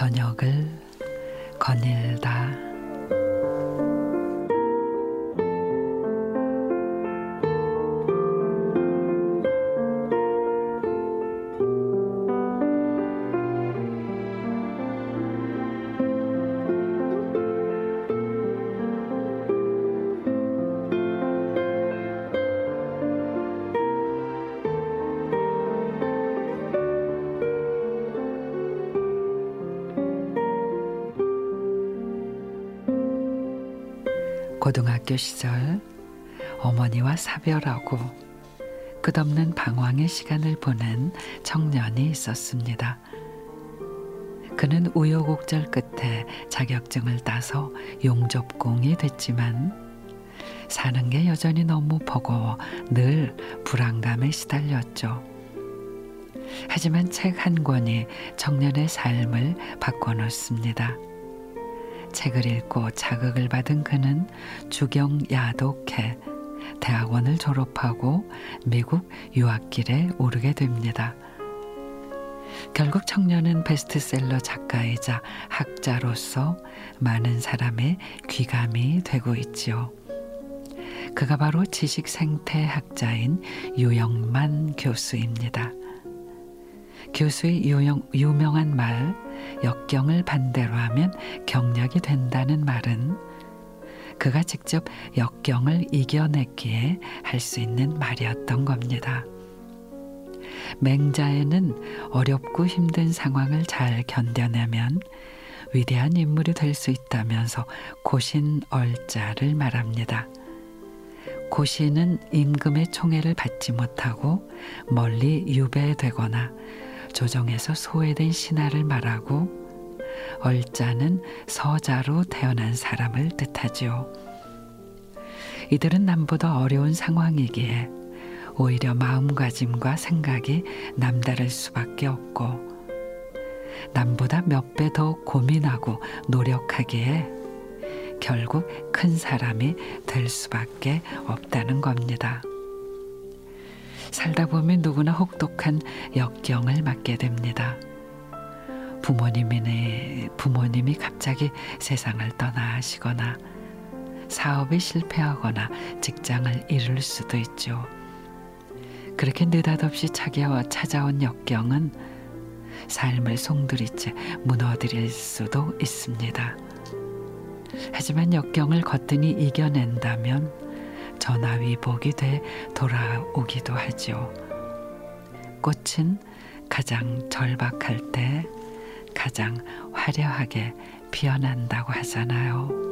저녁을 거닐다. 고등학교 시절 어머니와 사별하고 끝없는 방황의 시간을 보낸 청년이 있었습니다. 그는 우여곡절 끝에 자격증을 따서 용접공이 됐지만 사는 게 여전히 너무 버거워 늘 불안감에 시달렸죠. 하지만 책 한 권이 청년의 삶을 바꿔놓습니다. 책을 읽고 자극을 받은 그는 주경 야독해 대학원을 졸업하고 미국 유학길에 오르게 됩니다. 결국 청년은 베스트셀러 작가이자 학자로서 많은 사람의 귀감이 되고 있지요. 그가 바로 지식 생태 학자인 유영만 교수입니다. 교수의 유용, 유명한 말 역경을 반대로 하면 경력이 된다는 말은 그가 직접 역경을 이겨냈기에 할 수 있는 말이었던 겁니다. 맹자에는 어렵고 힘든 상황을 잘 견뎌내면 위대한 인물이 될 수 있다면서 고신 얼자를 말합니다. 고신은 임금의 총애를 받지 못하고 멀리 유배되거나 조정에서 소외된 신하를 말하고 얼자는 서자로 태어난 사람을 뜻하지요. 이들은 남보다 어려운 상황이기에 오히려 마음가짐과 생각이 남다를 수밖에 없고 남보다 몇 배 더 고민하고 노력하기에 결국 큰 사람이 될 수밖에 없다는 겁니다. 살다 보면 누구나 혹독한 역경을 맞게 됩니다. 부모님이 부모님이 갑자기 세상을 떠나시거나 사업에 실패하거나 직장을 잃을 수도 있죠. 그렇게 느닷없이 찾아온 역경은 삶을 송두리째 무너뜨릴 수도 있습니다. 하지만 역경을 거뜬히 이겨낸다면 전화위복이 돼 돌아오기도 하죠. 꽃은 가장 절박할 때 가장 화려하게 피어난다고 하잖아요.